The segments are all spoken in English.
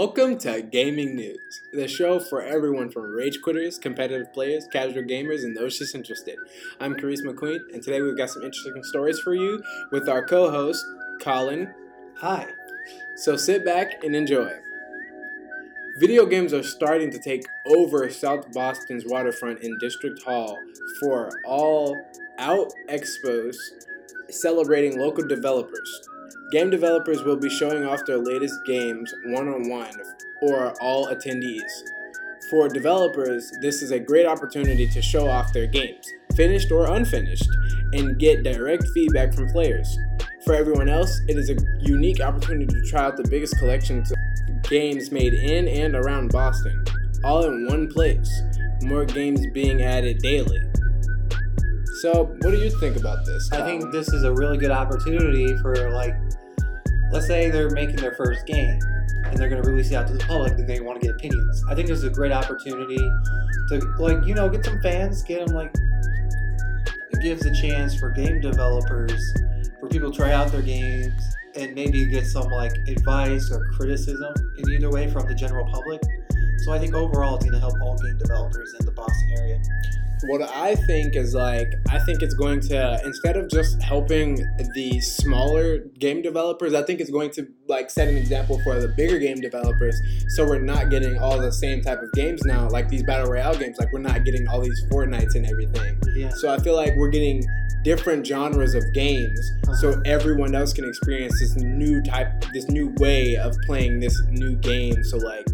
Welcome to Gaming News, the show for everyone from rage quitters, competitive players, casual gamers, and those just interested. I'm Carice McQueen, and today we've got some interesting stories for you with our co host, Colin. Hi. So sit back and enjoy. Video games are starting to take over South Boston's waterfront in District Hall for all out expos celebrating local developers. Game developers will be showing off their latest games one on one or all attendees. For developers, this is a great opportunity to show off their games, finished or unfinished, and get direct feedback from players. For everyone else, it is a unique opportunity to try out the biggest collection of games made in and around Boston, all in one place. More games being added daily. So, what do you think about this? I think this is a really good opportunity for like let's say they're making their first game and they're going to release it out to the public and they want to get opinions. I think this is a great opportunity to like, you know, get some fans, get them like it gives a chance for game developers for people to try out their games and maybe get some like advice or criticism in either way from the general public. So I think overall it's going to help all game developers in the Boston area what I think is like, I think it's going to instead of just helping the smaller game developers, I think it's going to like set an example for the bigger game developers. So we're not getting all the same type of games now, like these battle royale games. Like we're not getting all these Fortnites and everything. Yeah. So I feel like we're getting different genres of games, uh-huh. so everyone else can experience this new type, this new way of playing this new game. So like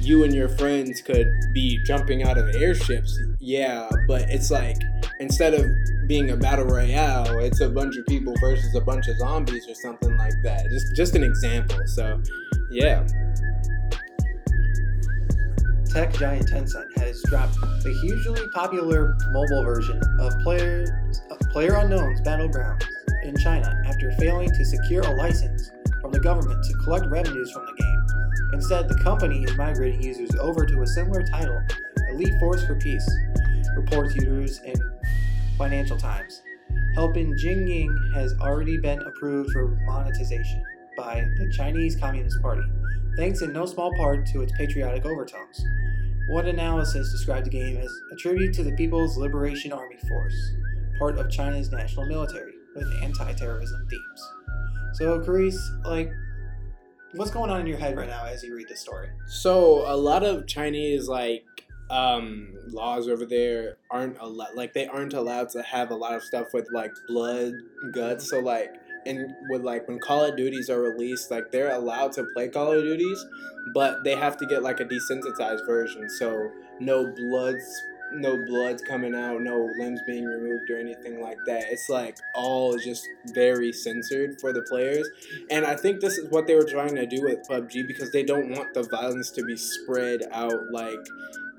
you and your friends could be jumping out of airships, yeah, but it's like instead of being a battle royale, it's a bunch of people versus a bunch of zombies or something like that. Just just an example. So, yeah. Tech giant Tencent has dropped the hugely popular mobile version of Player of Player Unknown's Battlegrounds in China after failing to secure a license from the government to collect revenues from the game. Instead, the company is migrating users over to a similar title, Elite Force for Peace, reports users in Financial Times. Heping Jingying has already been approved for monetization by the Chinese Communist Party, thanks in no small part to its patriotic overtones. One analysis described the game as a tribute to the People's Liberation Army Force, part of China's national military, with anti-terrorism themes. So, Carice, like, what's going on in your head right now as you read this story? So a lot of Chinese like um, laws over there aren't allowed. Like they aren't allowed to have a lot of stuff with like blood, guts. So like. And with like when Call of Duties are released, like they're allowed to play Call of Duties, but they have to get like a desensitized version. So no bloods no blood's coming out, no limbs being removed or anything like that. It's like all just very censored for the players. And I think this is what they were trying to do with PUBG because they don't want the violence to be spread out like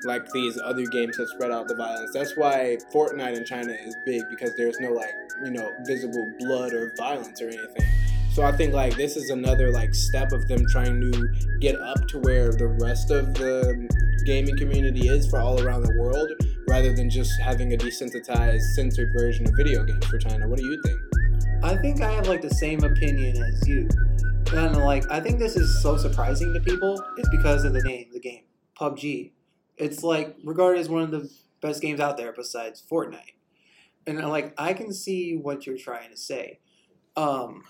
like these other games have spread out the violence. That's why Fortnite in China is big because there's no like, you know, visible blood or violence or anything. So I think like this is another like step of them trying to get up to where the rest of the gaming community is for all around the world, rather than just having a desensitized, censored version of video games for China. What do you think? I think I have like the same opinion as you. And like I think this is so surprising to people is because of the name, the game, PUBG. It's like regarded as one of the best games out there besides Fortnite. And I'm like I can see what you're trying to say. Um,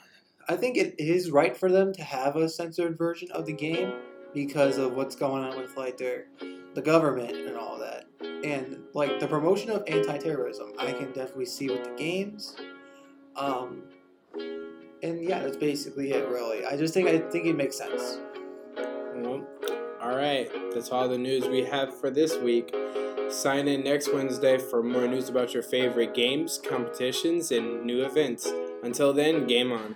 I think it is right for them to have a censored version of the game because of what's going on with like their the government and all that. And like the promotion of anti-terrorism, I can definitely see with the games. Um, and yeah, that's basically it. Really, I just think I think it makes sense. All right, that's all the news we have for this week. Sign in next Wednesday for more news about your favorite games, competitions, and new events. Until then, game on.